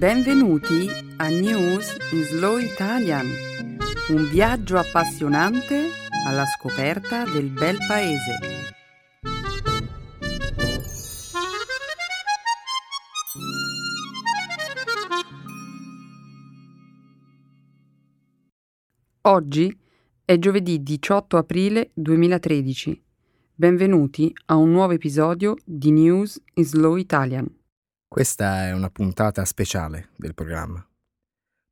Benvenuti a News in Slow Italian, un viaggio appassionante alla scoperta del bel paese. Oggi è giovedì 18 aprile 2013. Benvenuti a un nuovo episodio di News in Slow Italian. Questa è una puntata speciale del programma.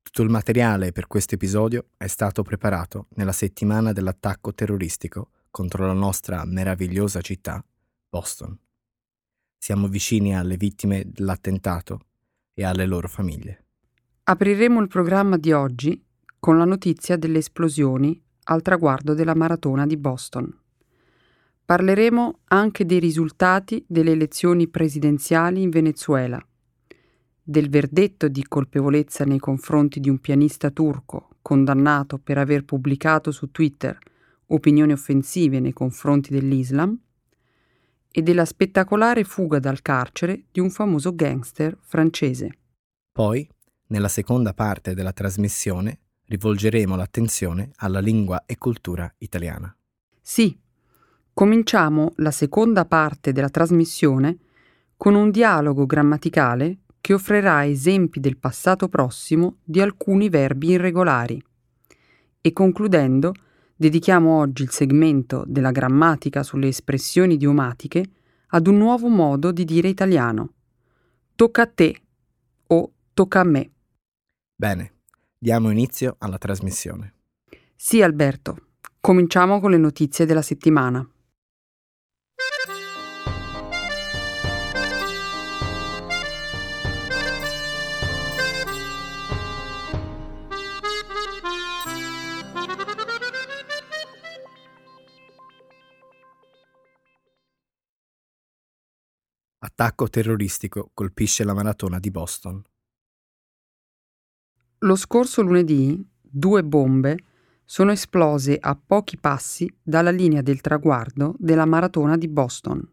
Tutto il materiale per questo episodio è stato preparato nella settimana dell'attacco terroristico contro la nostra meravigliosa città, Boston. Siamo vicini alle vittime dell'attentato e alle loro famiglie. Apriremo il programma di oggi con la notizia delle esplosioni al traguardo della maratona di Boston. Parleremo anche dei risultati delle elezioni presidenziali in Venezuela, del verdetto di colpevolezza nei confronti di un pianista turco condannato per aver pubblicato su Twitter opinioni offensive nei confronti dell'Islam e della spettacolare fuga dal carcere di un famoso gangster francese. Poi, nella seconda parte della trasmissione, rivolgeremo l'attenzione alla lingua e cultura italiana. Sì, Cominciamo la seconda parte della trasmissione con un dialogo grammaticale che offrirà esempi del passato prossimo di alcuni verbi irregolari. E concludendo, dedichiamo oggi il segmento della grammatica sulle espressioni idiomatiche ad un nuovo modo di dire italiano. Tocca a te o tocca a me. Bene, diamo inizio alla trasmissione. Sì, Alberto. Cominciamo con le notizie della settimana. Attacco terroristico colpisce la maratona di Boston. Lo scorso lunedì due bombe sono esplose a pochi passi dalla linea del traguardo della maratona di Boston,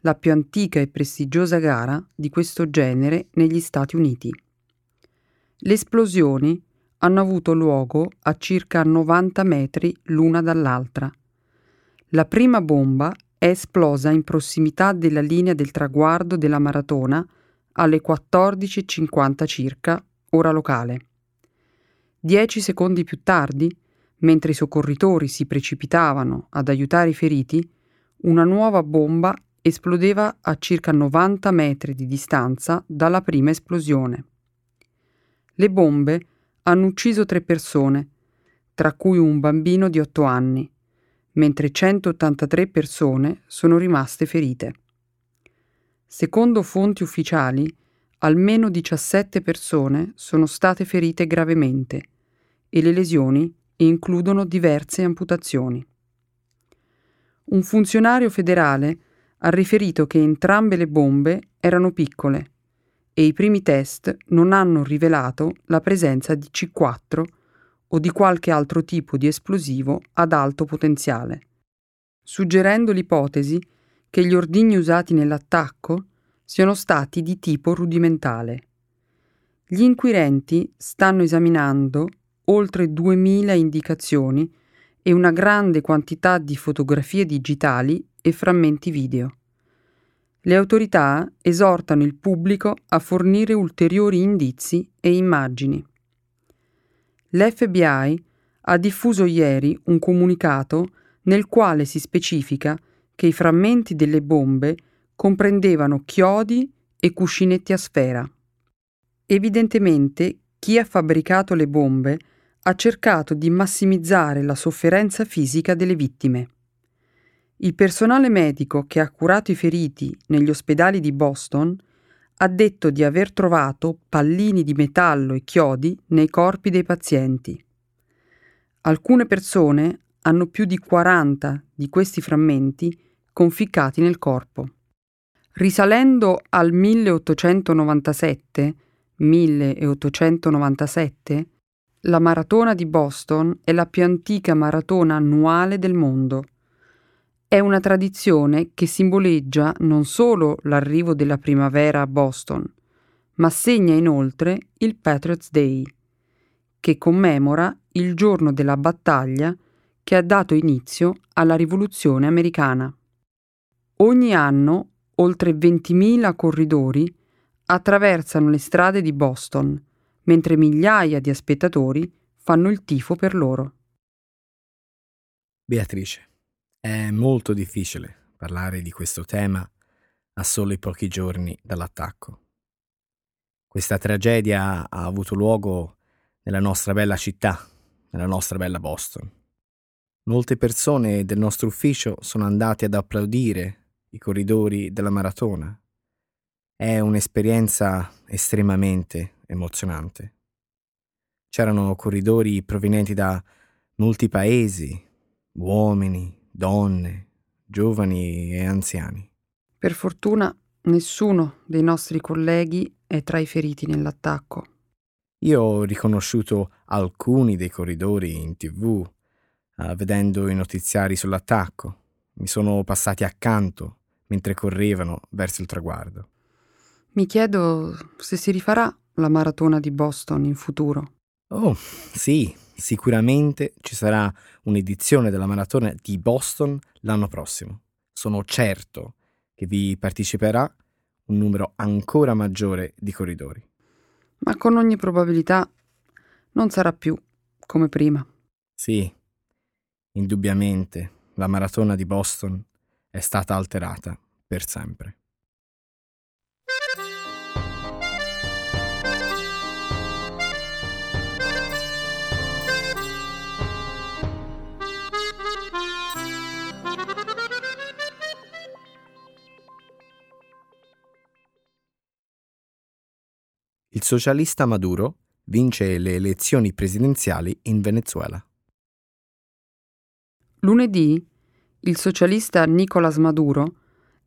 la più antica e prestigiosa gara di questo genere negli Stati Uniti. Le esplosioni hanno avuto luogo a circa 90 metri l'una dall'altra. La prima bomba è esplosa in prossimità della linea del traguardo della maratona alle 14.50 circa, ora locale. Dieci secondi più tardi, mentre i soccorritori si precipitavano ad aiutare i feriti, una nuova bomba esplodeva a circa 90 metri di distanza dalla prima esplosione. Le bombe hanno ucciso tre persone, tra cui un bambino di 8 anni, mentre 183 persone sono rimaste ferite. Secondo fonti ufficiali, almeno 17 persone sono state ferite gravemente e le lesioni includono diverse amputazioni. Un funzionario federale ha riferito che entrambe le bombe erano piccole e i primi test non hanno rivelato la presenza di C4 o di qualche altro tipo di esplosivo ad alto potenziale, suggerendo l'ipotesi che gli ordigni usati nell'attacco siano stati di tipo rudimentale. Gli inquirenti stanno esaminando oltre 2000 indicazioni e una grande quantità di fotografie digitali e frammenti video. Le autorità esortano il pubblico a fornire ulteriori indizi e immagini. L'FBI ha diffuso ieri un comunicato nel quale si specifica che i frammenti delle bombe comprendevano chiodi e cuscinetti a sfera. Evidentemente chi ha fabbricato le bombe ha cercato di massimizzare la sofferenza fisica delle vittime. Il personale medico che ha curato i feriti negli ospedali di Boston ha detto di aver trovato pallini di metallo e chiodi nei corpi dei pazienti. Alcune persone hanno più di 40 di questi frammenti conficcati nel corpo. Risalendo al 1897, 1897, la maratona di Boston è la più antica maratona annuale del mondo è una tradizione che simboleggia non solo l'arrivo della primavera a Boston, ma segna inoltre il Patriots Day, che commemora il giorno della battaglia che ha dato inizio alla rivoluzione americana. Ogni anno oltre 20.000 corridori attraversano le strade di Boston, mentre migliaia di spettatori fanno il tifo per loro. Beatrice, è molto difficile parlare di questo tema a soli pochi giorni dall'attacco. Questa tragedia ha avuto luogo nella nostra bella città, nella nostra bella Boston. Molte persone del nostro ufficio sono andate ad applaudire i corridori della maratona. È un'esperienza estremamente emozionante. C'erano corridori provenienti da molti paesi, uomini, donne, giovani e anziani. Per fortuna nessuno dei nostri colleghi è tra i feriti nell'attacco. Io ho riconosciuto alcuni dei corridori in tv, eh, vedendo i notiziari sull'attacco. Mi sono passati accanto mentre correvano verso il traguardo. Mi chiedo se si rifarà la maratona di Boston in futuro. Oh, sì, sicuramente ci sarà un'edizione della maratona di Boston l'anno prossimo. Sono certo che vi parteciperà un numero ancora maggiore di corridori. Ma con ogni probabilità non sarà più come prima. Sì, indubbiamente la maratona di Boston è stata alterata per sempre. Il socialista Maduro vince le elezioni presidenziali in Venezuela. Lunedì il socialista Nicolás Maduro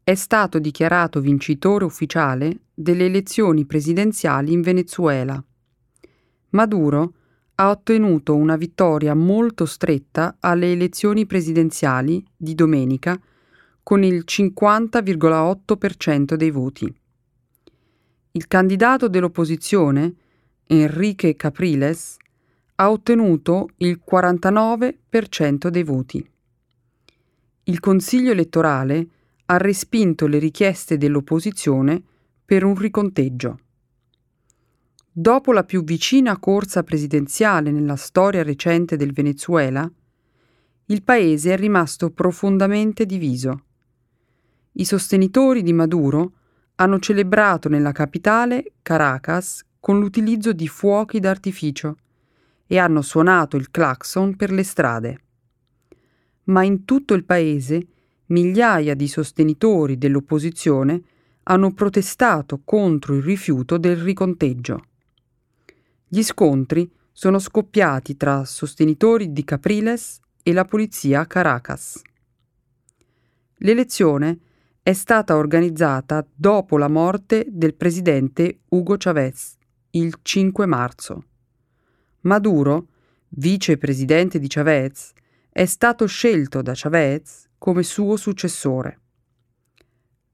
è stato dichiarato vincitore ufficiale delle elezioni presidenziali in Venezuela. Maduro ha ottenuto una vittoria molto stretta alle elezioni presidenziali di domenica con il 50,8% dei voti. Il candidato dell'opposizione, Enrique Capriles, ha ottenuto il 49% dei voti il Consiglio elettorale ha respinto le richieste dell'opposizione per un riconteggio. Dopo la più vicina corsa presidenziale nella storia recente del Venezuela, il paese è rimasto profondamente diviso. I sostenitori di Maduro hanno celebrato nella capitale, Caracas, con l'utilizzo di fuochi d'artificio e hanno suonato il clacson per le strade ma in tutto il paese migliaia di sostenitori dell'opposizione hanno protestato contro il rifiuto del riconteggio. Gli scontri sono scoppiati tra sostenitori di Capriles e la polizia a Caracas. L'elezione è stata organizzata dopo la morte del presidente Hugo Chavez il 5 marzo. Maduro, vicepresidente di Chavez, è stato scelto da Chavez come suo successore.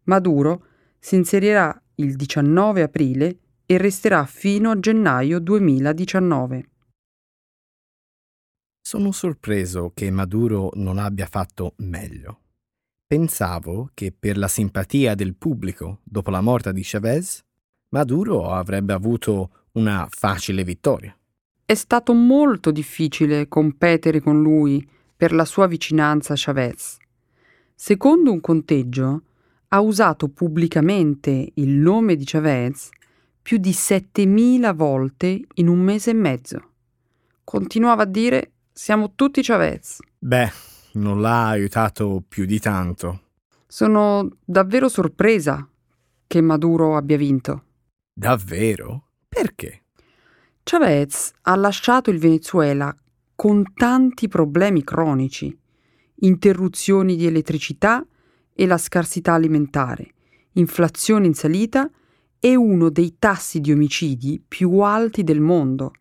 Maduro si inserirà il 19 aprile e resterà fino a gennaio 2019. Sono sorpreso che Maduro non abbia fatto meglio. Pensavo che per la simpatia del pubblico dopo la morte di Chavez, Maduro avrebbe avuto una facile vittoria. È stato molto difficile competere con lui per la sua vicinanza a Chavez. Secondo un conteggio, ha usato pubblicamente il nome di Chavez più di 7000 volte in un mese e mezzo. Continuava a dire siamo tutti Chavez. Beh, non l'ha aiutato più di tanto. Sono davvero sorpresa che Maduro abbia vinto. Davvero? Perché? Chavez ha lasciato il Venezuela con tanti problemi cronici, interruzioni di elettricità e la scarsità alimentare, inflazione in salita e uno dei tassi di omicidi più alti del mondo.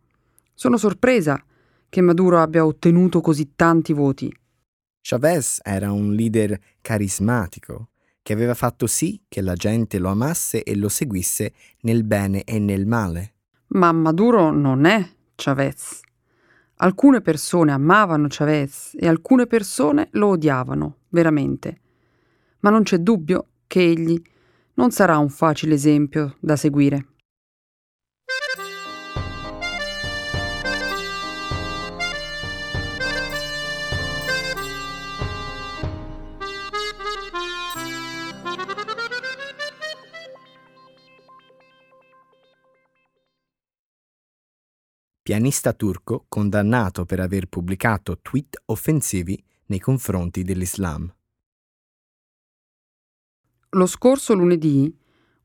Sono sorpresa che Maduro abbia ottenuto così tanti voti. Chavez era un leader carismatico che aveva fatto sì che la gente lo amasse e lo seguisse nel bene e nel male. Ma Maduro non è Chavez. Alcune persone amavano Chavez e alcune persone lo odiavano, veramente. Ma non c'è dubbio che egli non sarà un facile esempio da seguire. Pianista turco condannato per aver pubblicato tweet offensivi nei confronti dell'Islam. Lo scorso lunedì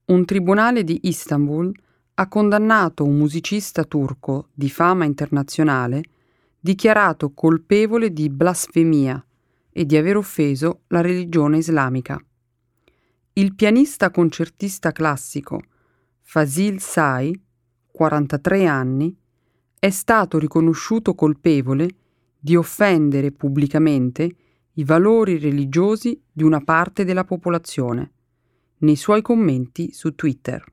un tribunale di Istanbul ha condannato un musicista turco di fama internazionale dichiarato colpevole di blasfemia e di aver offeso la religione islamica. Il pianista concertista classico Fasil Sai, 43 anni, è stato riconosciuto colpevole di offendere pubblicamente i valori religiosi di una parte della popolazione nei suoi commenti su Twitter.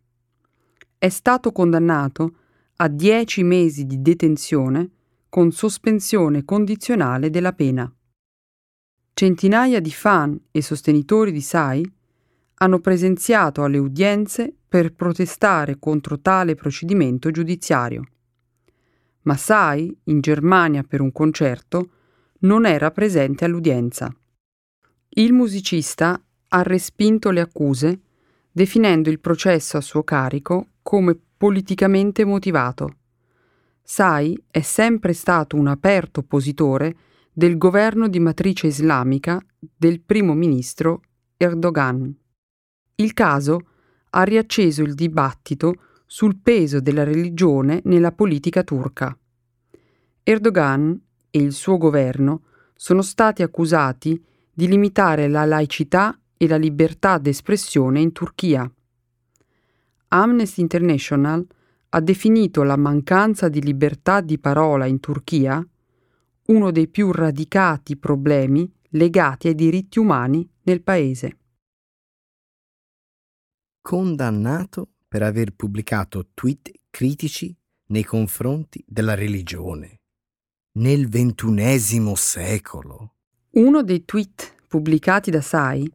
È stato condannato a dieci mesi di detenzione con sospensione condizionale della pena. Centinaia di fan e sostenitori di Sai hanno presenziato alle udienze per protestare contro tale procedimento giudiziario ma Sai, in Germania per un concerto, non era presente all'udienza. Il musicista ha respinto le accuse, definendo il processo a suo carico come politicamente motivato. Sai è sempre stato un aperto oppositore del governo di matrice islamica del primo ministro Erdogan. Il caso ha riacceso il dibattito sul peso della religione nella politica turca. Erdogan e il suo governo sono stati accusati di limitare la laicità e la libertà d'espressione in Turchia. Amnesty International ha definito la mancanza di libertà di parola in Turchia uno dei più radicati problemi legati ai diritti umani nel paese. Condannato per aver pubblicato tweet critici nei confronti della religione. Nel ventunesimo secolo. Uno dei tweet pubblicati da Sai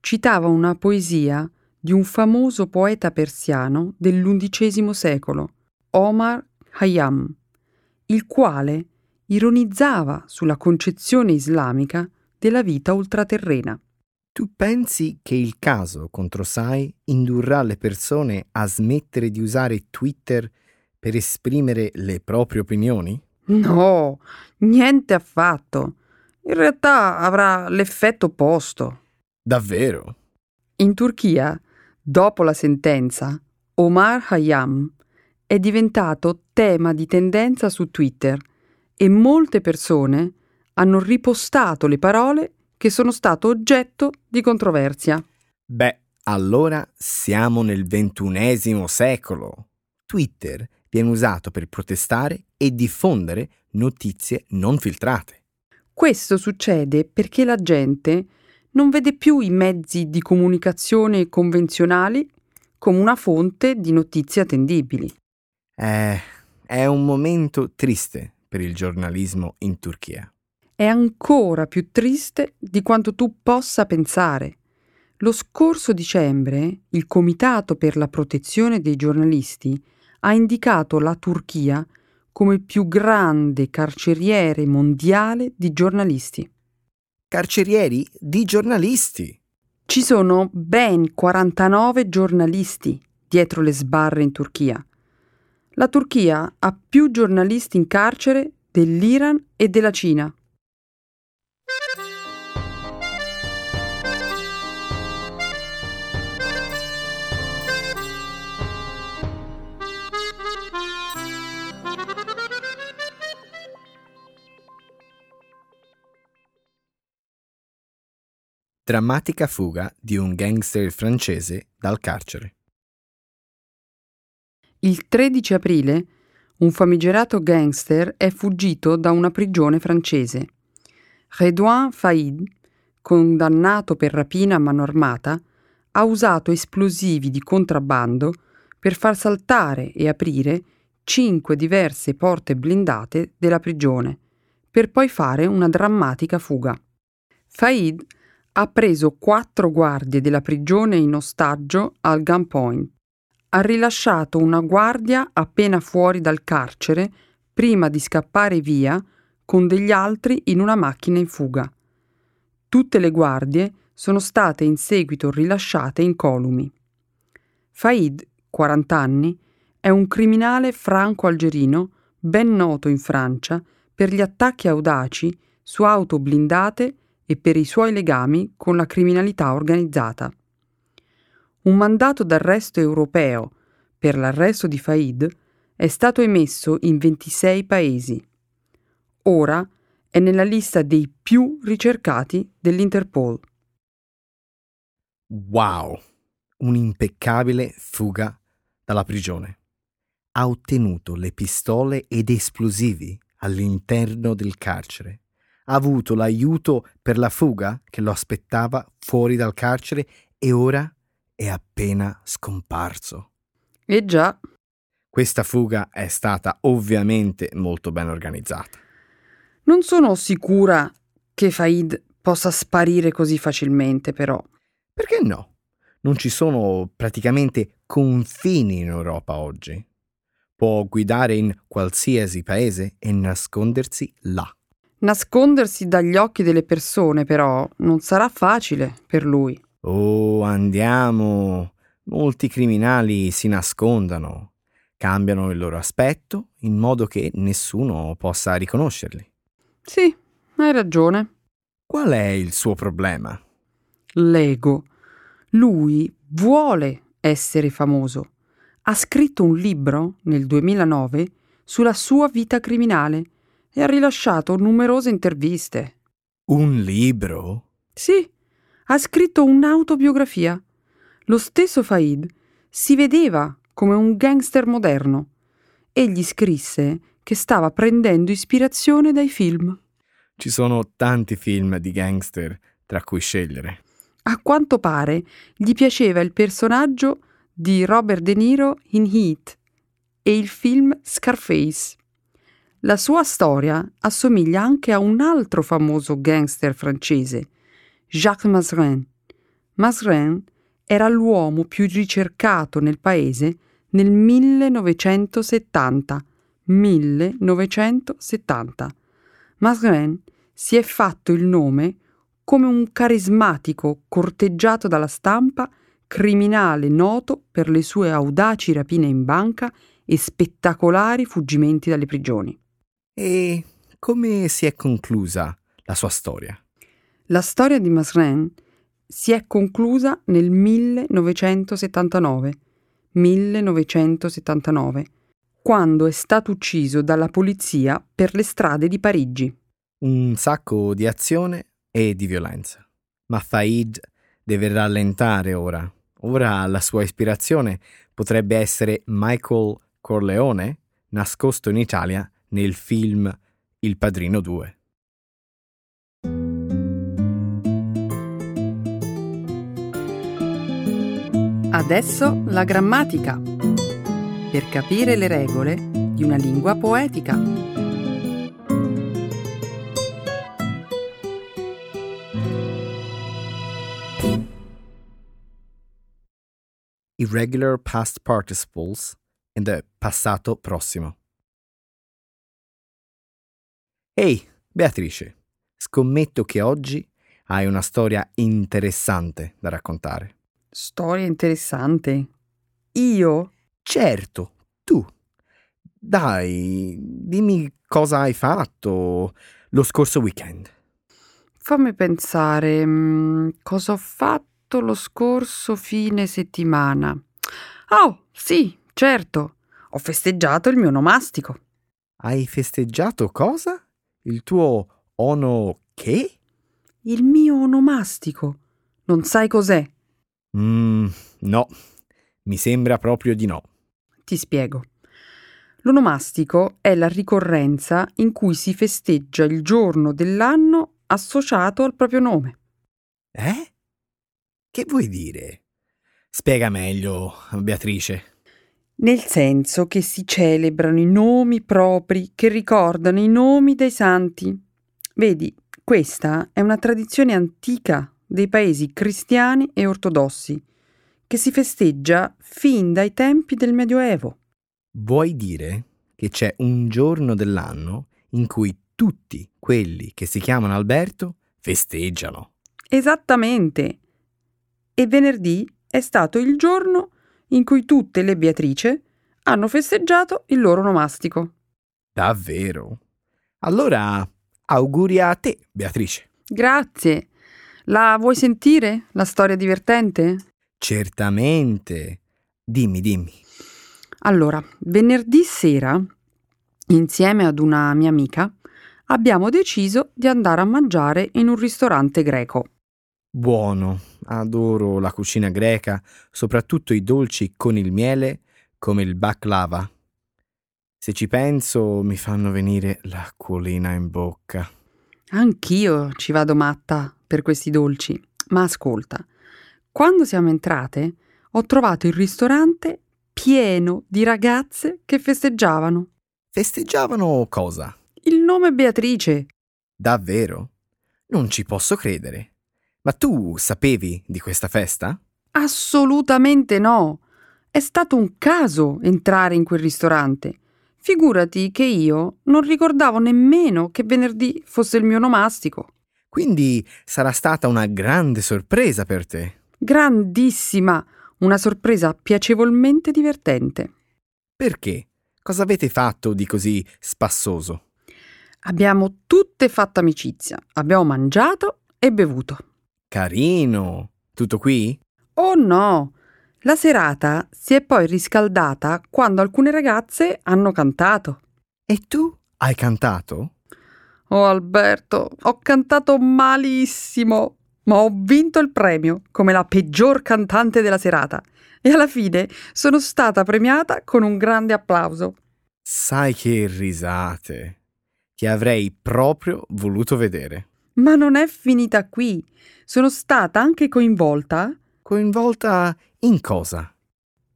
citava una poesia di un famoso poeta persiano dell'undicesimo secolo, Omar Khayyam, il quale ironizzava sulla concezione islamica della vita ultraterrena. Tu pensi che il caso contro Sai indurrà le persone a smettere di usare Twitter per esprimere le proprie opinioni? No, niente affatto. In realtà avrà l'effetto opposto. Davvero? In Turchia, dopo la sentenza, Omar Khayyam è diventato tema di tendenza su Twitter e molte persone hanno ripostato le parole che sono stato oggetto di controversia. Beh, allora siamo nel ventunesimo secolo. Twitter viene usato per protestare e diffondere notizie non filtrate. Questo succede perché la gente non vede più i mezzi di comunicazione convenzionali come una fonte di notizie attendibili. Eh, è un momento triste per il giornalismo in Turchia è ancora più triste di quanto tu possa pensare. Lo scorso dicembre il Comitato per la protezione dei giornalisti ha indicato la Turchia come il più grande carceriere mondiale di giornalisti. Carcerieri di giornalisti? Ci sono ben 49 giornalisti dietro le sbarre in Turchia. La Turchia ha più giornalisti in carcere dell'Iran e della Cina. Drammatica fuga di un gangster francese dal carcere. Il 13 aprile un famigerato gangster è fuggito da una prigione francese. Redouin Faid, condannato per rapina a mano armata, ha usato esplosivi di contrabbando per far saltare e aprire cinque diverse porte blindate della prigione, per poi fare una drammatica fuga. Faid ha preso quattro guardie della prigione in ostaggio al gunpoint. Ha rilasciato una guardia appena fuori dal carcere prima di scappare via con degli altri in una macchina in fuga. Tutte le guardie sono state in seguito rilasciate incolumi. Faid, 40 anni, è un criminale franco-algerino ben noto in Francia per gli attacchi audaci su auto blindate e per i suoi legami con la criminalità organizzata. Un mandato d'arresto europeo per l'arresto di Faid è stato emesso in 26 paesi. Ora è nella lista dei più ricercati dell'Interpol. Wow! Un'impeccabile fuga dalla prigione. Ha ottenuto le pistole ed esplosivi all'interno del carcere. Ha avuto l'aiuto per la fuga che lo aspettava fuori dal carcere e ora è appena scomparso. E già, questa fuga è stata ovviamente molto ben organizzata. Non sono sicura che Faid possa sparire così facilmente, però. Perché no? Non ci sono praticamente confini in Europa oggi. Può guidare in qualsiasi paese e nascondersi là. Nascondersi dagli occhi delle persone, però, non sarà facile per lui. Oh, andiamo. Molti criminali si nascondano cambiano il loro aspetto in modo che nessuno possa riconoscerli. Sì, hai ragione. Qual è il suo problema? L'ego. Lui vuole essere famoso. Ha scritto un libro nel 2009 sulla sua vita criminale e ha rilasciato numerose interviste. Un libro? Sì, ha scritto un'autobiografia. Lo stesso Faid si vedeva come un gangster moderno. Egli scrisse che stava prendendo ispirazione dai film. Ci sono tanti film di gangster tra cui scegliere. A quanto pare gli piaceva il personaggio di Robert De Niro in Heat e il film Scarface. La sua storia assomiglia anche a un altro famoso gangster francese, Jacques Masrin. Masrin era l'uomo più ricercato nel paese nel 1970. 1970. Masren si è fatto il nome come un carismatico, corteggiato dalla stampa, criminale noto per le sue audaci rapine in banca e spettacolari fuggimenti dalle prigioni. E come si è conclusa la sua storia? La storia di Masren si è conclusa nel 1979 1979, quando è stato ucciso dalla polizia per le strade di Parigi. Un sacco di azione e di violenza. Ma Faid deve rallentare ora. Ora la sua ispirazione potrebbe essere Michael Corleone, nascosto in Italia nel film Il Padrino 2. Adesso la grammatica. Per capire le regole di una lingua poetica. Irregular past participles in the passato prossimo. Ehi, Beatrice, scommetto che oggi hai una storia interessante da raccontare. Storia interessante. Io? Certo, tu. Dai, dimmi cosa hai fatto lo scorso weekend. Fammi pensare, mm, cosa ho fatto lo scorso fine settimana. Oh, sì, certo. Ho festeggiato il mio onomastico. Hai festeggiato cosa? Il tuo ono che? Il mio onomastico. Non sai cos'è? Mm, no, mi sembra proprio di no. Ti spiego. L'onomastico è la ricorrenza in cui si festeggia il giorno dell'anno associato al proprio nome. Eh? Che vuoi dire? Spiega meglio, Beatrice. Nel senso che si celebrano i nomi propri che ricordano i nomi dei santi. Vedi, questa è una tradizione antica dei paesi cristiani e ortodossi, che si festeggia fin dai tempi del Medioevo. Vuoi dire che c'è un giorno dell'anno in cui tutti quelli che si chiamano Alberto festeggiano? Esattamente. E venerdì è stato il giorno in cui tutte le Beatrice hanno festeggiato il loro nomastico. Davvero? Allora, auguri a te, Beatrice. Grazie. La vuoi sentire, la storia divertente? Certamente. Dimmi, dimmi. Allora, venerdì sera, insieme ad una mia amica, abbiamo deciso di andare a mangiare in un ristorante greco. Buono, adoro la cucina greca, soprattutto i dolci con il miele come il baklava. Se ci penso mi fanno venire l'acquolina in bocca. Anch'io ci vado matta per questi dolci, ma ascolta, quando siamo entrate ho trovato il ristorante pieno di ragazze che festeggiavano. Festeggiavano cosa? Il nome Beatrice. Davvero? Non ci posso credere. Ma tu sapevi di questa festa? Assolutamente no. È stato un caso entrare in quel ristorante. Figurati che io non ricordavo nemmeno che venerdì fosse il mio nomastico. Quindi sarà stata una grande sorpresa per te. Grandissima, una sorpresa piacevolmente divertente. Perché? Cosa avete fatto di così spassoso? Abbiamo tutte fatto amicizia, abbiamo mangiato e bevuto. Carino. Tutto qui? Oh no! La serata si è poi riscaldata quando alcune ragazze hanno cantato. E tu hai cantato? Oh Alberto, ho cantato malissimo, ma ho vinto il premio come la peggior cantante della serata e alla fine sono stata premiata con un grande applauso. Sai che risate. Ti avrei proprio voluto vedere. Ma non è finita qui. Sono stata anche coinvolta. Coinvolta in cosa?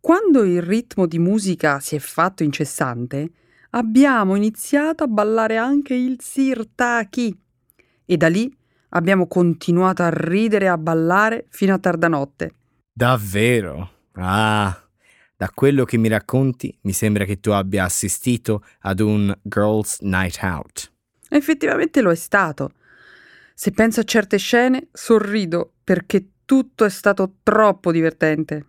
Quando il ritmo di musica si è fatto incessante, abbiamo iniziato a ballare anche il sirtaki. E da lì abbiamo continuato a ridere e a ballare fino a tarda notte. Davvero? Ah, da quello che mi racconti mi sembra che tu abbia assistito ad un Girls Night Out. Effettivamente lo è stato. Se penso a certe scene, sorrido perché tutto è stato troppo divertente.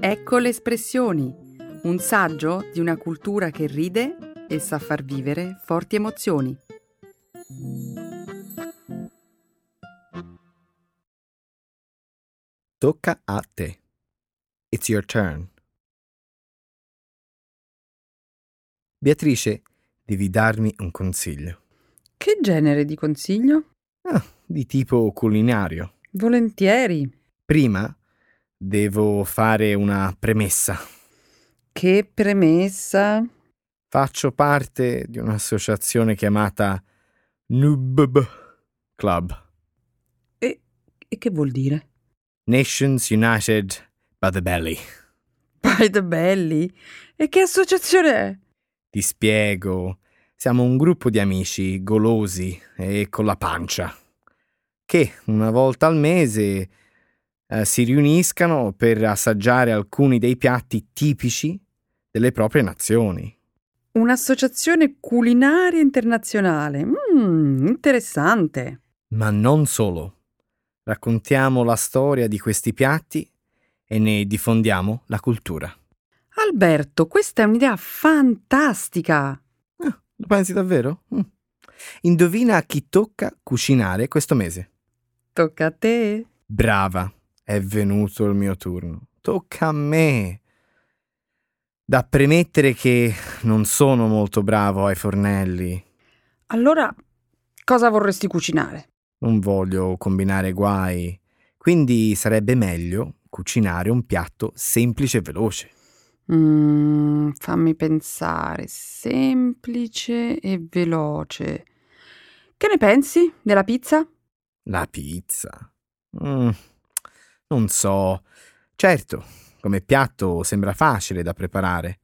Ecco le espressioni, un saggio di una cultura che ride e sa far vivere forti emozioni. Tocca a te. It's your turn. Beatrice, devi darmi un consiglio. Che genere di consiglio? Ah, di tipo culinario. Volentieri. Prima devo fare una premessa. Che premessa? Faccio parte di un'associazione chiamata NUBB Club. E, e che vuol dire? Nations United by the Belly. By the Belly? E che associazione è? Ti spiego. Siamo un gruppo di amici golosi e con la pancia che una volta al mese eh, si riuniscano per assaggiare alcuni dei piatti tipici delle proprie nazioni. Un'associazione culinaria internazionale. Mmm, interessante. Ma non solo. Raccontiamo la storia di questi piatti e ne diffondiamo la cultura. Alberto, questa è un'idea fantastica. Ah, lo pensi davvero? Mm. Indovina a chi tocca cucinare questo mese. Tocca a te. Brava, è venuto il mio turno. Tocca a me. Da premettere che non sono molto bravo ai fornelli. Allora, cosa vorresti cucinare? Non voglio combinare guai, quindi sarebbe meglio cucinare un piatto semplice e veloce. Mm, fammi pensare, semplice e veloce. Che ne pensi della pizza? La pizza? Mm, non so. Certo, come piatto sembra facile da preparare,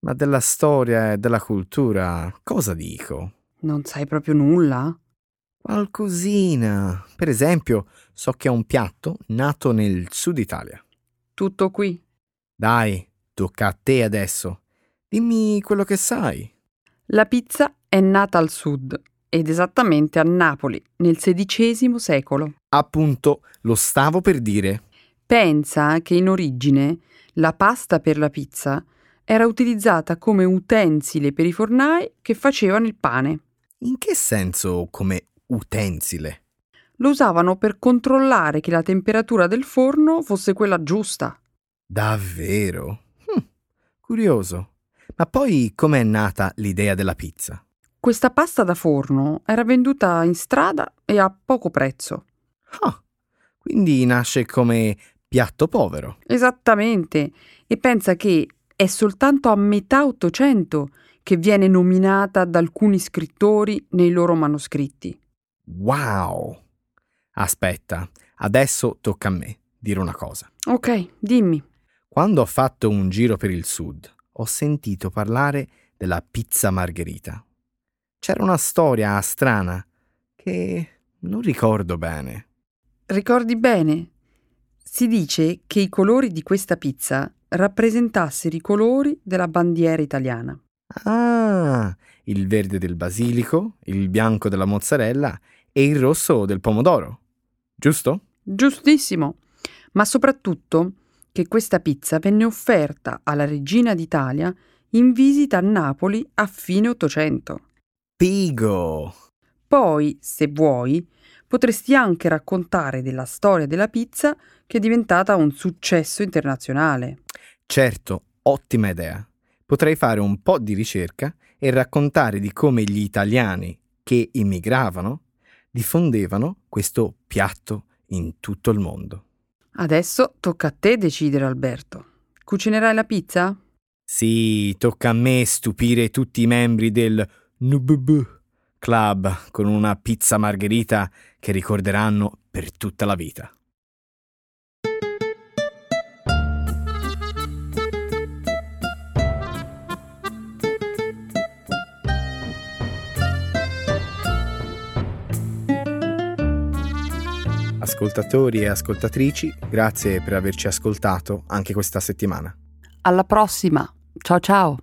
ma della storia e della cultura cosa dico? Non sai proprio nulla? Qualcosina. Per esempio, so che è un piatto nato nel sud Italia. Tutto qui. Dai, tocca a te adesso. Dimmi quello che sai. La pizza è nata al sud ed esattamente a Napoli nel XVI secolo. Appunto, lo stavo per dire. Pensa che in origine la pasta per la pizza era utilizzata come utensile per i fornai che facevano il pane. In che senso come utensile? Lo usavano per controllare che la temperatura del forno fosse quella giusta. Davvero? Curioso. Ma poi com'è nata l'idea della pizza? Questa pasta da forno era venduta in strada e a poco prezzo. Ah, quindi nasce come piatto povero. Esattamente. E pensa che è soltanto a metà Ottocento che viene nominata da alcuni scrittori nei loro manoscritti. Wow! Aspetta, adesso tocca a me dire una cosa. Ok, dimmi. Quando ho fatto un giro per il sud, ho sentito parlare della pizza margherita. C'era una storia strana che non ricordo bene. Ricordi bene? Si dice che i colori di questa pizza rappresentassero i colori della bandiera italiana. Ah, il verde del basilico, il bianco della mozzarella e il rosso del pomodoro. Giusto? Giustissimo. Ma soprattutto che questa pizza venne offerta alla regina d'Italia in visita a Napoli a fine Ottocento. Pigo! Poi, se vuoi, potresti anche raccontare della storia della pizza che è diventata un successo internazionale. Certo, ottima idea. Potrei fare un po' di ricerca e raccontare di come gli italiani che immigravano diffondevano questo piatto in tutto il mondo. Adesso tocca a te decidere, Alberto. Cucinerai la pizza? Sì, tocca a me stupire tutti i membri del NUBB Club con una pizza margherita che ricorderanno per tutta la vita. Ascoltatori e ascoltatrici, grazie per averci ascoltato anche questa settimana. Alla prossima. Ciao ciao.